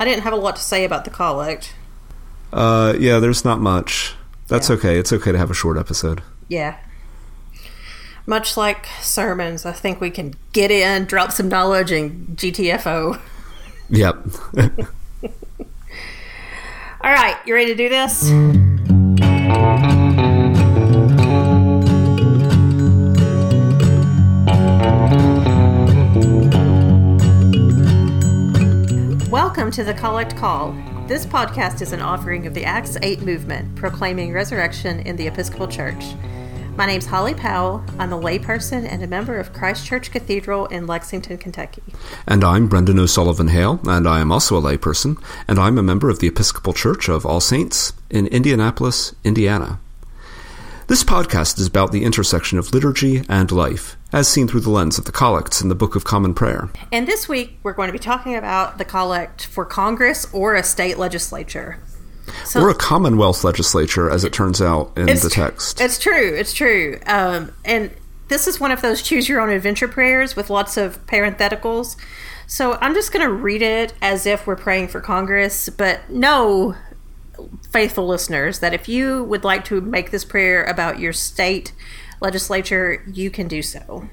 I didn't have a lot to say about the collect. Uh, yeah, there's not much. That's Yeah. okay. It's okay to have a short episode. Yeah. Much like sermons, I think we can get in, drop some knowledge, and GTFO. Yep. All right, you ready to do this? Welcome to the Collect Call. This podcast is an offering of the Acts 8 movement, proclaiming resurrection in the Episcopal Church. My name's Holly Powell. I'm a layperson and a member of Christ Church Cathedral in Lexington, Kentucky. and I'm Brendan O'Sullivan Hale, and I am also a layperson, and I'm a member of the Episcopal Church of All Saints in Indianapolis, Indiana. This podcast is about the intersection of liturgy and life, as seen through the lens of the collects in the Book of Common Prayer. And this week, we're going to be talking about the collect for Congress or a state legislature. So Or a Commonwealth legislature, as it turns out in the tr- text. It's true. It's true. Um, and this is one of those choose your own adventure prayers with lots of parentheticals. So I'm just going to read it as if we're praying for Congress, but know, faithful listeners, that if you would like to make this prayer about your state legislature, you can do so.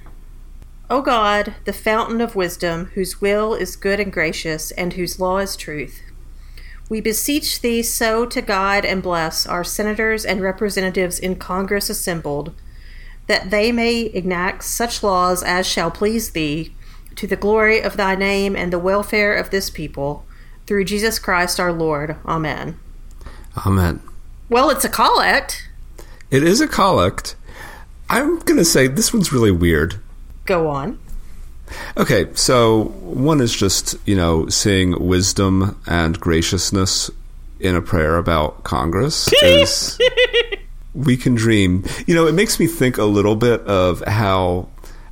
O God, the fountain of wisdom, whose will is good and gracious, and whose law is truth. We beseech thee so to guide and bless our senators and representatives in Congress assembled, that they may enact such laws as shall please thee, to the glory of thy name and the welfare of this people, through Jesus Christ our Lord. Amen. Amen. Well, it's a collect. It is a collect. I'm going to say this one's really weird. Go on. Okay, so one is just, you know, seeing wisdom and graciousness in a prayer about Congress is we can dream. You know, it makes me think a little bit of how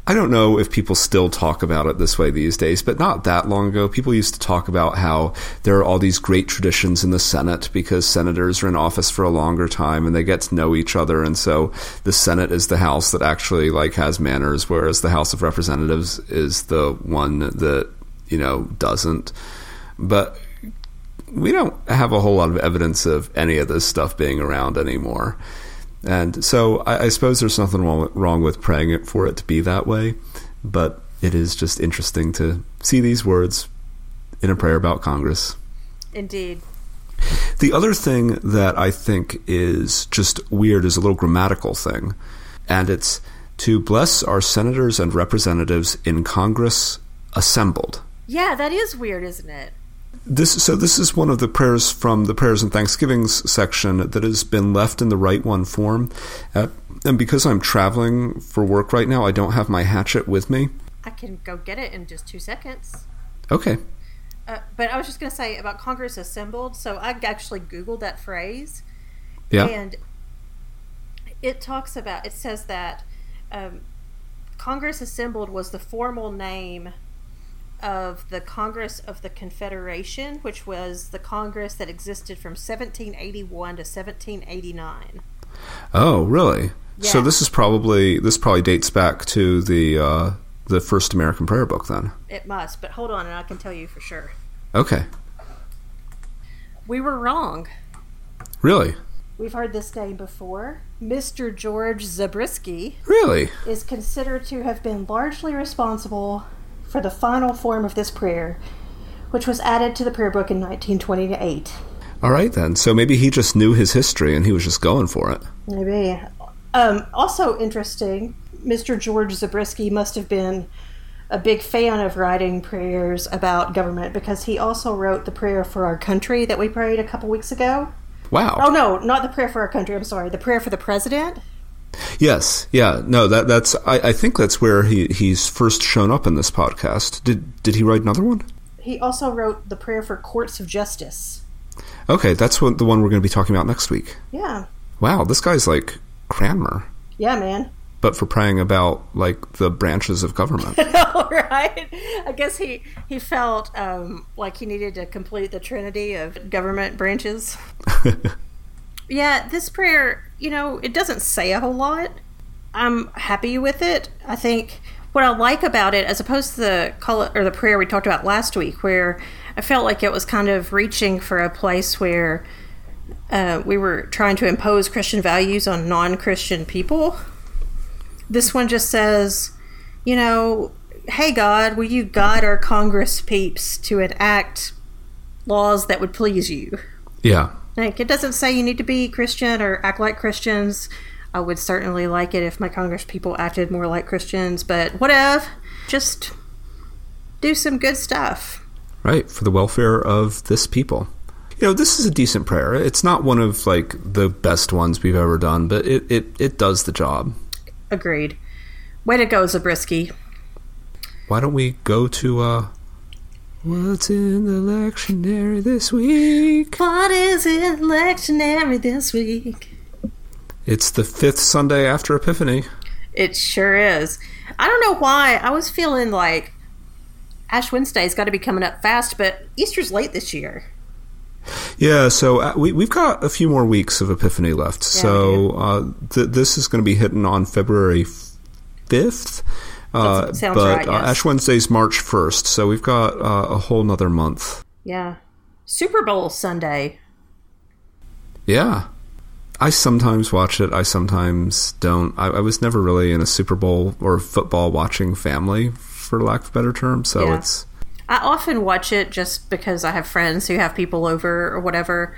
I don't know if people still talk about it this way these days, but not that long ago, people used to talk about how there are all these great traditions in the Senate because senators are in office for a longer time and they get to know each other, and so the Senate is the house that actually like has manners, whereas the House of Representatives is the one that you know doesn't. But we don't have a whole lot of evidence of any of this stuff being around anymore. And so I, I suppose there's nothing wrong, wrong with praying it for it to be that way, but it is just interesting to see these words in a prayer about Congress. Indeed. The other thing that I think is just weird is a little grammatical thing, and it's to bless our senators and representatives in Congress assembled. Yeah, that is weird, isn't it? This so this is one of the prayers from the prayers and thanksgivings section that has been left in the Rite One form, uh, and because I'm traveling for work right now, I don't have my Hatchett with me. I can go get it in just two seconds. Okay, Uh, but I was just going to say about Congress assembled. So I actually Googled that phrase. yeah, And it talks about, it says that um, Congress assembled was the formal name of the Congress of the Confederation, which was the Congress that existed from 1781 to 1789. oh really? So this is probably this probably dates back to the uh, the first American prayer book then. It must, but hold on and I can tell you for sure. Okay, We were wrong. really, We've heard this name before. Mr. George Zabriskie really, is considered to have been largely responsible for the final form of this prayer, which was added to the prayer book in 1928. all right then. So maybe he just knew his history and he was just going for it. Maybe. Um, also interesting, Mr. George Zabriskie must have been a big fan of writing prayers about government because he also wrote the prayer for our country that we prayed a couple weeks ago. Wow. Oh no, not the prayer for our country. I'm sorry, the prayer for the president. Yes, yeah, no, that that's. I, I think that's where he he's first shown up in this podcast. Did did he write another one? He also wrote the prayer for courts of justice. Okay, that's what the one we're going to be talking about next week. Yeah, Wow, this guy's like Cranmer, yeah, man. but for praying about like the branches of government. All right. I guess he he felt um, like he needed to complete the trinity of government branches. Yeah, this prayer, you know, it doesn't say a whole lot. I'm happy with it. I think what I like about it, as opposed to the call or the prayer we talked about last week, where I felt like it was kind of reaching for a place where uh, we were trying to impose Christian values on non Christian people. This one just says, you know, hey God, will you guide our Congress peeps to enact laws that would please you? Yeah. Like, it doesn't say you need to be Christian or act like Christians. I would certainly like it if my Congress people acted more like Christians, but whatever. Just do some good stuff. Right, for the welfare of this people. You know, this is a decent prayer. It's not one of like the best ones we've ever done, but it, it, it does the job. Agreed. Way to go, Zabriskie. Why don't we go to uh What's in the lectionary this week? What is in the lectionary this week? It's the fifth Sunday after Epiphany. It sure is. I don't know why. I was feeling like Ash Wednesday's got to be coming up fast, but Easter's late this year. Yeah, so uh, we, we've got a few more weeks of Epiphany left. Yeah, so uh, th- this is going to be hitting on February 5th. Uh, sounds but right, uh, yes. Ash Wednesday's March 1st, so we've got uh, a whole nother month. Yeah. Super Bowl Sunday. Yeah. I sometimes watch it, I sometimes don't. I, I was never really in a Super Bowl or football watching family, for lack of a better term, so Yeah. it's. I often watch it just because I have friends who have people over or whatever.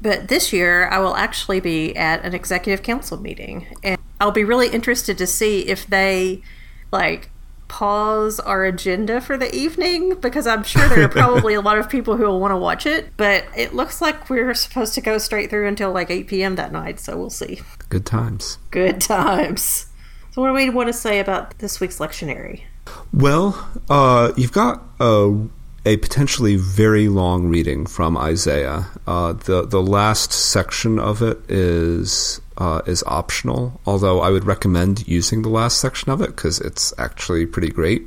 But this year, I will actually be at an executive council meeting, and I'll be really interested to see if they like pause our agenda for the evening because I'm sure there are probably a lot of people who will want to watch it. But it looks like we're supposed to go straight through until like 8 p.m. that night, so we'll see. Good times. Good times. So, what do we want to say about this week's lectionary? Well, uh, you've got a, a potentially very long reading from Isaiah. Uh, the the last section of it is uh, is optional, although I would recommend using the last section of it because it's actually pretty great.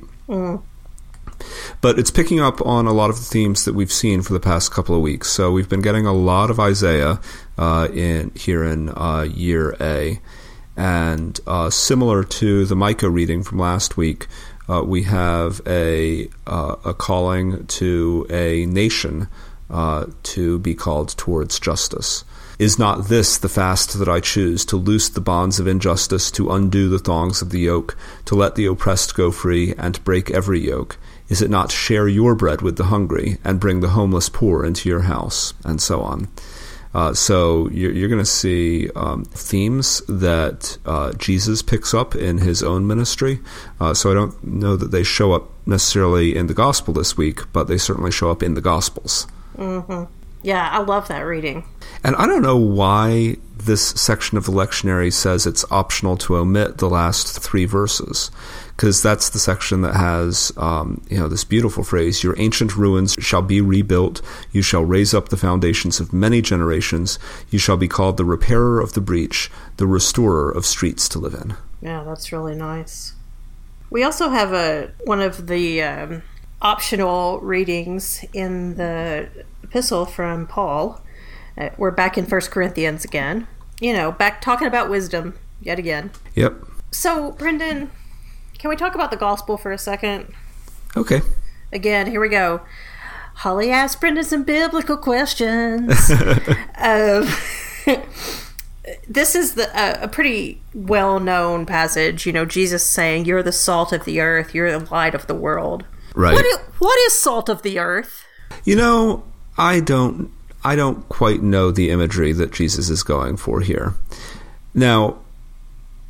But it's picking up on a lot of the themes that we've seen for the past couple of weeks. So we've been getting a lot of Isaiah uh, in here in uh, year A, and uh, similar to the Micah reading from last week, uh, we have a uh, a calling to a nation uh, to be called towards justice. Is not this the fast that I choose, to loose the bonds of injustice, to undo the thongs of the yoke, to let the oppressed go free, and break every yoke? Is it not to share your bread with the hungry, and bring the homeless poor into your house? And so on. Uh, so you're, you're going to see um, themes that uh, Jesus picks up in his own ministry. Uh, so I don't know that they show up necessarily in the gospel this week, but they certainly show up in the gospels. Yeah, I love that reading. And I don't know why this section of the lectionary says it's optional to omit the last three verses, because that's the section that has, um, you know, this beautiful phrase: "Your ancient ruins shall be rebuilt. You shall raise up the foundations of many generations. You shall be called the repairer of the breach, the restorer of streets to live in." Yeah, that's really nice. We also have a one of the um, optional readings in the epistle from Paul. Uh, we're back in First Corinthians again. You know, back talking about wisdom yet again. Yep. So, Brendan, can we talk about the gospel for a second? Okay. Again, here we go. Holly asked Brendan some biblical questions. um, this is the uh, a pretty well known passage. You know, Jesus saying, "You're the salt of the earth. You're the light of the world." Right. What is, what is salt of the earth? You know, I don't I don't quite know the imagery that Jesus is going for here. Now,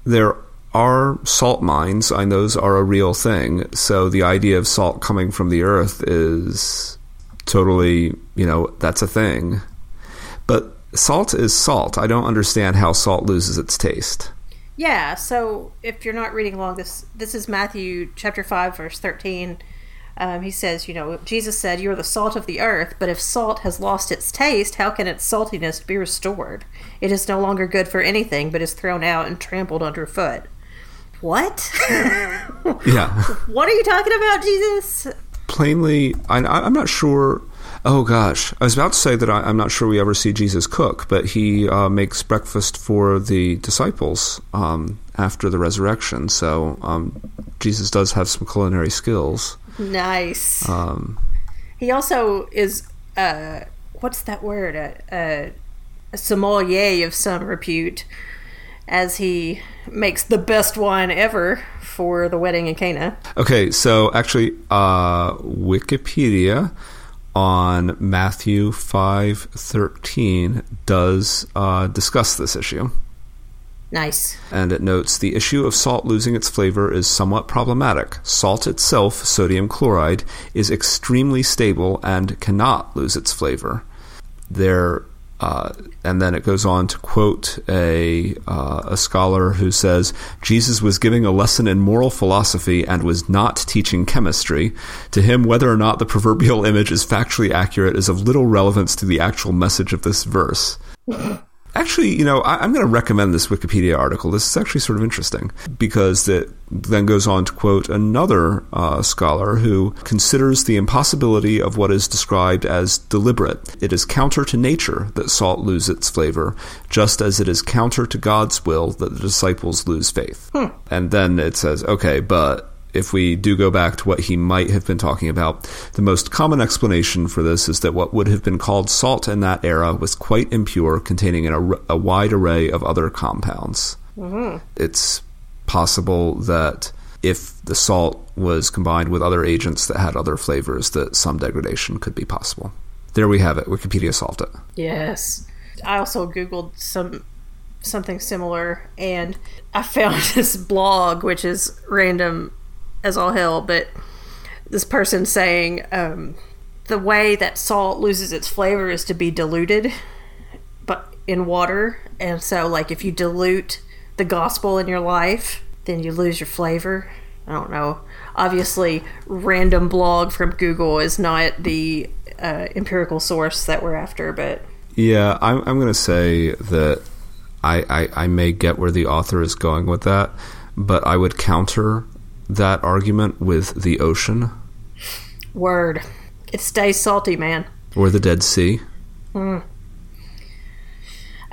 there are salt mines, and those are a real thing. So the idea of salt coming from the earth is totally, you know, that's a thing. But salt is salt. I don't understand how salt loses its taste. Yeah. So if you're not reading along, this this is Matthew chapter five, verse thirteen. Um, he says, you know, Jesus said, "You are the salt of the earth, but if salt has lost its taste, how can its saltiness be restored? It is no longer good for anything, but is thrown out and trampled underfoot." What? Yeah. what are you talking about, Jesus? plainly, I, I'm not sure. Oh gosh, I was about to say that I, I'm not sure we ever see Jesus cook, but he uh, makes breakfast for the disciples um, after the resurrection. So um, Jesus does have some culinary skills. Nice. Um, He also is, uh, what's that word? A, a sommelier of some repute, as he makes the best wine ever for the wedding in Cana. Okay, so actually, uh, Wikipedia on Matthew five thirteen does uh, discuss this issue. Nice. And it notes the issue of salt losing its flavor is somewhat problematic. Salt itself, sodium chloride, is extremely stable and cannot lose its flavor. There uh, and then it goes on to quote a uh, a scholar who says Jesus was giving a lesson in moral philosophy and was not teaching chemistry. To him, whether or not the proverbial image is factually accurate is of little relevance to the actual message of this verse. Actually, you know, I, am going to recommend this Wikipedia article. This is actually sort of interesting because it then goes on to quote another uh, scholar who considers the impossibility of what is described as deliberate. It is counter to nature that salt lose its flavor, just as it is counter to God's will that the disciples lose faith. Hmm. And then it says, okay, but if we do go back to what he might have been talking about, the most common explanation for this is that what would have been called salt in that era was quite impure, containing a, a wide array of other compounds. Mm-hmm. It's possible that if the salt was combined with other agents that had other flavors, that some degradation could be possible. There we have it. Wikipedia solved it. Yes. I also googled some something similar and I found this blog which is random as all hell, but this person saying um, the way that salt loses its flavor is to be diluted, but in water, and so like if you dilute the gospel in your life, then you lose your flavor. I don't know. Obviously, random blog from Google is not the uh, empirical source that we're after, but yeah, I'm, I'm going to say that I, I I may get where the author is going with that, but I would counter that argument with the ocean? Word. It stays salty, man. Or the Dead Sea? Hmm.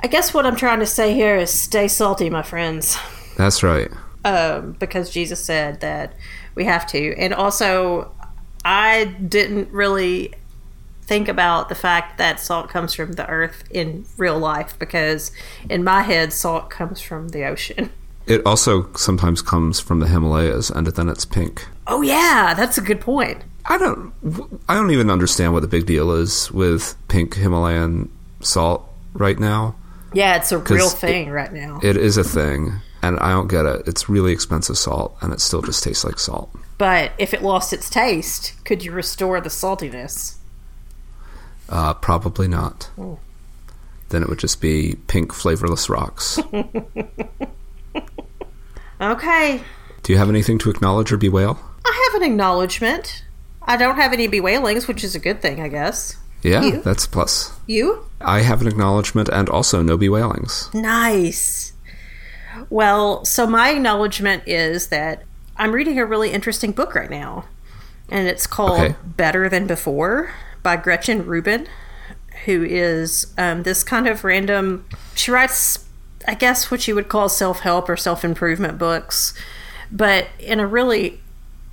I guess what I'm trying to say here is stay salty, my friends. That's right. Um, because Jesus said that we have to. And also, I didn't really think about the fact that salt comes from the earth in real life because in my head, salt comes from the ocean. It also sometimes comes from the Himalayas, and then it's pink. Oh yeah, that's a good point. I don't. I don't even understand what the big deal is with pink Himalayan salt right now. Yeah, it's a real thing it, right now. It is a thing, and I don't get it. It's really expensive salt, and it still just tastes like salt. But if it lost its taste, could you restore the saltiness? Uh, probably not. Oh. Then it would just be pink flavorless rocks. okay. Do you have anything to acknowledge or bewail? I have an acknowledgement. I don't have any bewailings, which is a good thing, I guess. Yeah, you? that's a plus. You? I have an acknowledgement and also no bewailings. Nice. Well, so my acknowledgement is that I'm reading a really interesting book right now, and it's called okay. Better Than Before by Gretchen Rubin, who is um, this kind of random. She writes I guess what you would call self help or self improvement books, but in a really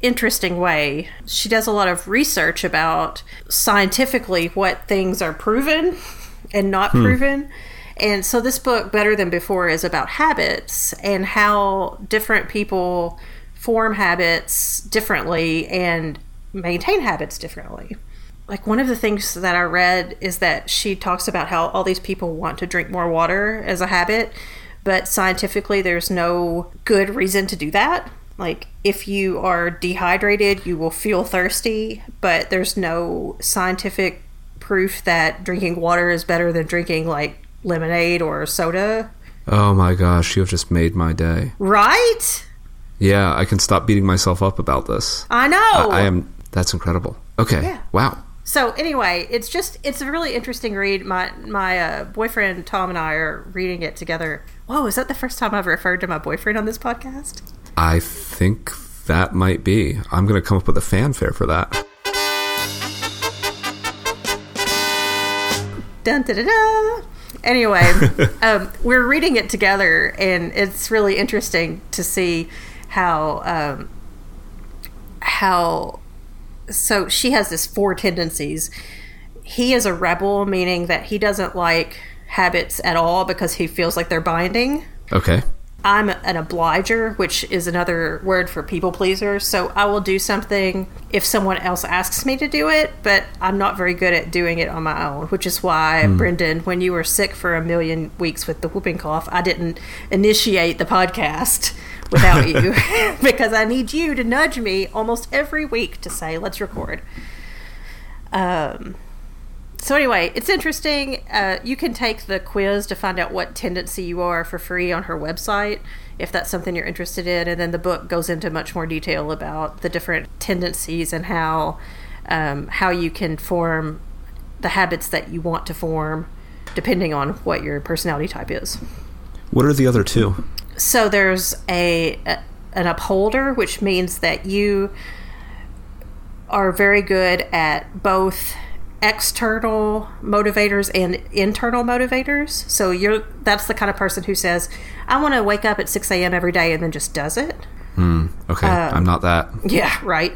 interesting way. She does a lot of research about scientifically what things are proven and not hmm. proven. And so this book, Better Than Before, is about habits and how different people form habits differently and maintain habits differently like one of the things that I read is that she talks about how all these people want to drink more water as a habit, but scientifically there's no good reason to do that. Like if you are dehydrated, you will feel thirsty, but there's no scientific proof that drinking water is better than drinking like lemonade or soda. Oh my gosh, you have just made my day. Right? Yeah, I can stop beating myself up about this. I know. I, I am that's incredible. Okay. Yeah. Wow. So anyway, it's just it's a really interesting read. My my uh, boyfriend Tom and I are reading it together. Whoa, is that the first time I've referred to my boyfriend on this podcast? I think that might be. I'm going to come up with a fanfare for that. Dun, da, da, da. Anyway, um, we're reading it together, and it's really interesting to see how um, how so she has this four tendencies. He is a rebel, meaning that he doesn't like habits at all because he feels like they're binding. Okay. I'm an obliger, which is another word for people pleaser. So I will do something if someone else asks me to do it, but I'm not very good at doing it on my own, which is why, hmm. Brendan, when you were sick for a million weeks with the whooping cough, I didn't initiate the podcast without you because I need you to nudge me almost every week to say, let's record. Um, so anyway, it's interesting. Uh, you can take the quiz to find out what tendency you are for free on her website, if that's something you're interested in. And then the book goes into much more detail about the different tendencies and how um, how you can form the habits that you want to form, depending on what your personality type is. What are the other two? So there's a, a an upholder, which means that you are very good at both external motivators and internal motivators. So you're that's the kind of person who says, "I want to wake up at six a.m. every day," and then just does it. Hmm, okay, um, I'm not that. Yeah, right.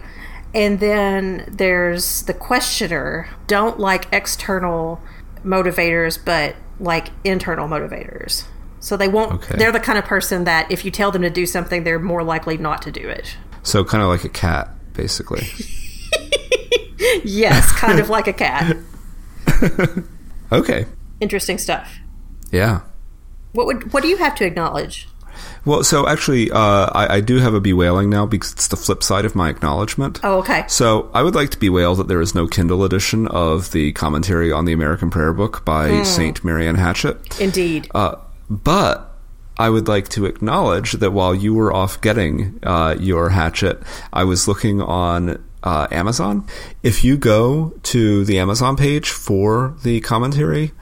And then there's the questioner. Don't like external motivators, but like internal motivators. So they won't. Okay. They're the kind of person that if you tell them to do something, they're more likely not to do it. So kind of like a cat, basically. Yes, kind of like a cat. Okay. Interesting stuff. Yeah. What would what do you have to acknowledge? Well, so actually, uh, I, I do have a bewailing now because it's the flip side of my acknowledgement. Oh, okay. So I would like to bewail that there is no Kindle edition of the commentary on the American Prayer Book by Saint Marion Hatchett. Indeed. Uh, but I would like to acknowledge that while you were off getting uh, your Hatchett, I was looking on uh, Amazon. If you go to the Amazon page for the commentary,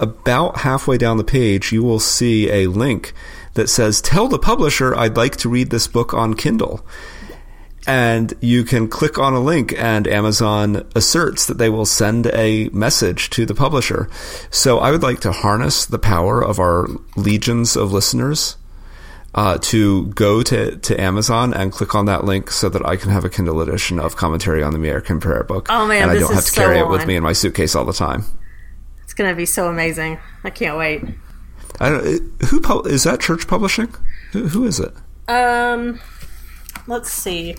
about halfway down the page, you will see a link that says, Tell the publisher I'd like to read this book on Kindle. And you can click on a link, and Amazon asserts that they will send a message to the publisher. So I would like to harness the power of our legions of listeners uh, to go to, to Amazon and click on that link so that I can have a Kindle edition of commentary on the American Prayer Book. Oh, man, and I don't have to carry so it with me in my suitcase all the time. It's gonna be so amazing. I can't wait. I don't, who is that? Church Publishing? Who, who is it? Um, let's see.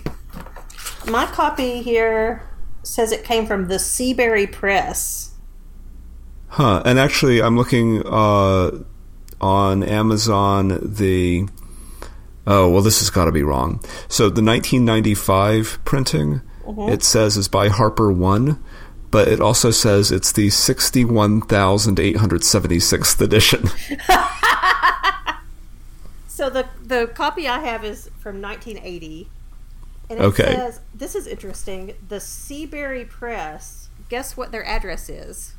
My copy here says it came from the Seabury Press. Huh. And actually, I'm looking uh, on Amazon. The oh well, this has got to be wrong. So the 1995 printing, it says is by HarperOne, but it also says it's the 61,876th edition. So the the copy I have is from 1980, and it Okay. says this is interesting. The Seabury Press. Guess what their address is?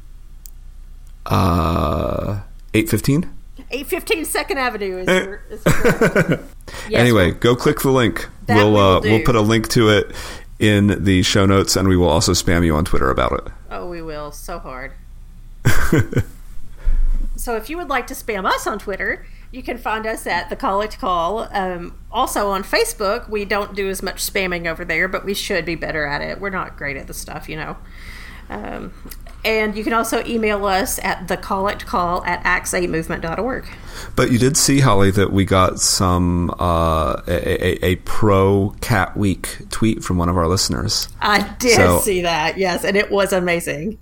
Uh, 815. 815 Second Avenue is, your, is correct. Yes, anyway, we'll- go click the link. We'll we uh, we'll put a link to it in the show notes, and we will also spam you on Twitter about it. Oh, we will so hard. so if you would like to spam us on Twitter, you can find us at the Collect Call. Um, also on Facebook, we don't do as much spamming over there, but we should be better at it. We're not great at the stuff, you know. Um, and you can also email us at the collect call at acts8movement.org. But you did see, Holly, that we got some uh, a, a, a pro Cat Week tweet from one of our listeners. I did So- see that, yes, and it was amazing.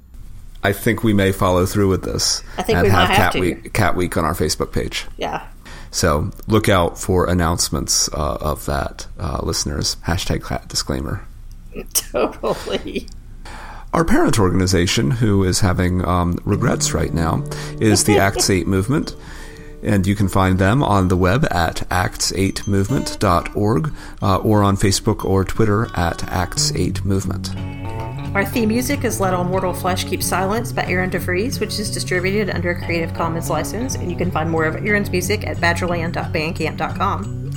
I think we may follow through with this I think and we have have Cat to. Week Cat Week on our Facebook page. Yeah. So look out for announcements uh, of that, uh, listeners. Hashtag cat disclaimer. Totally. Our parent organization, who is having um, regrets right now, is the Acts 8 Movement. And you can find them on the web at acts8movement.org uh, or on Facebook or Twitter at Acts8Movement. Our theme music is Let All Mortal Flesh Keep Silence by Aaron DeVries, which is distributed under a Creative Commons license, and you can find more of Aaron's music at badgerland.bandcamp.com.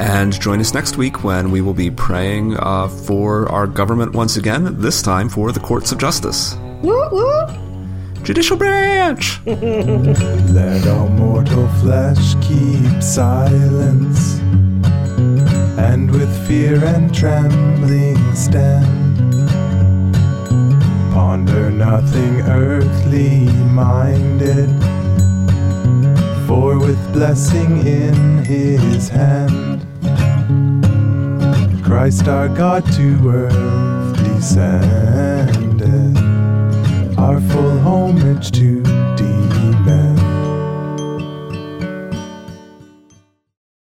And join us next week when we will be praying uh, for our government once again, this time for the courts of justice. Woo woo! Judicial branch! Let all mortal flesh keep silence, and with fear and trembling stand Ponder nothing earthly minded, for with blessing in his hand, Christ our God to earth descended, our full homage to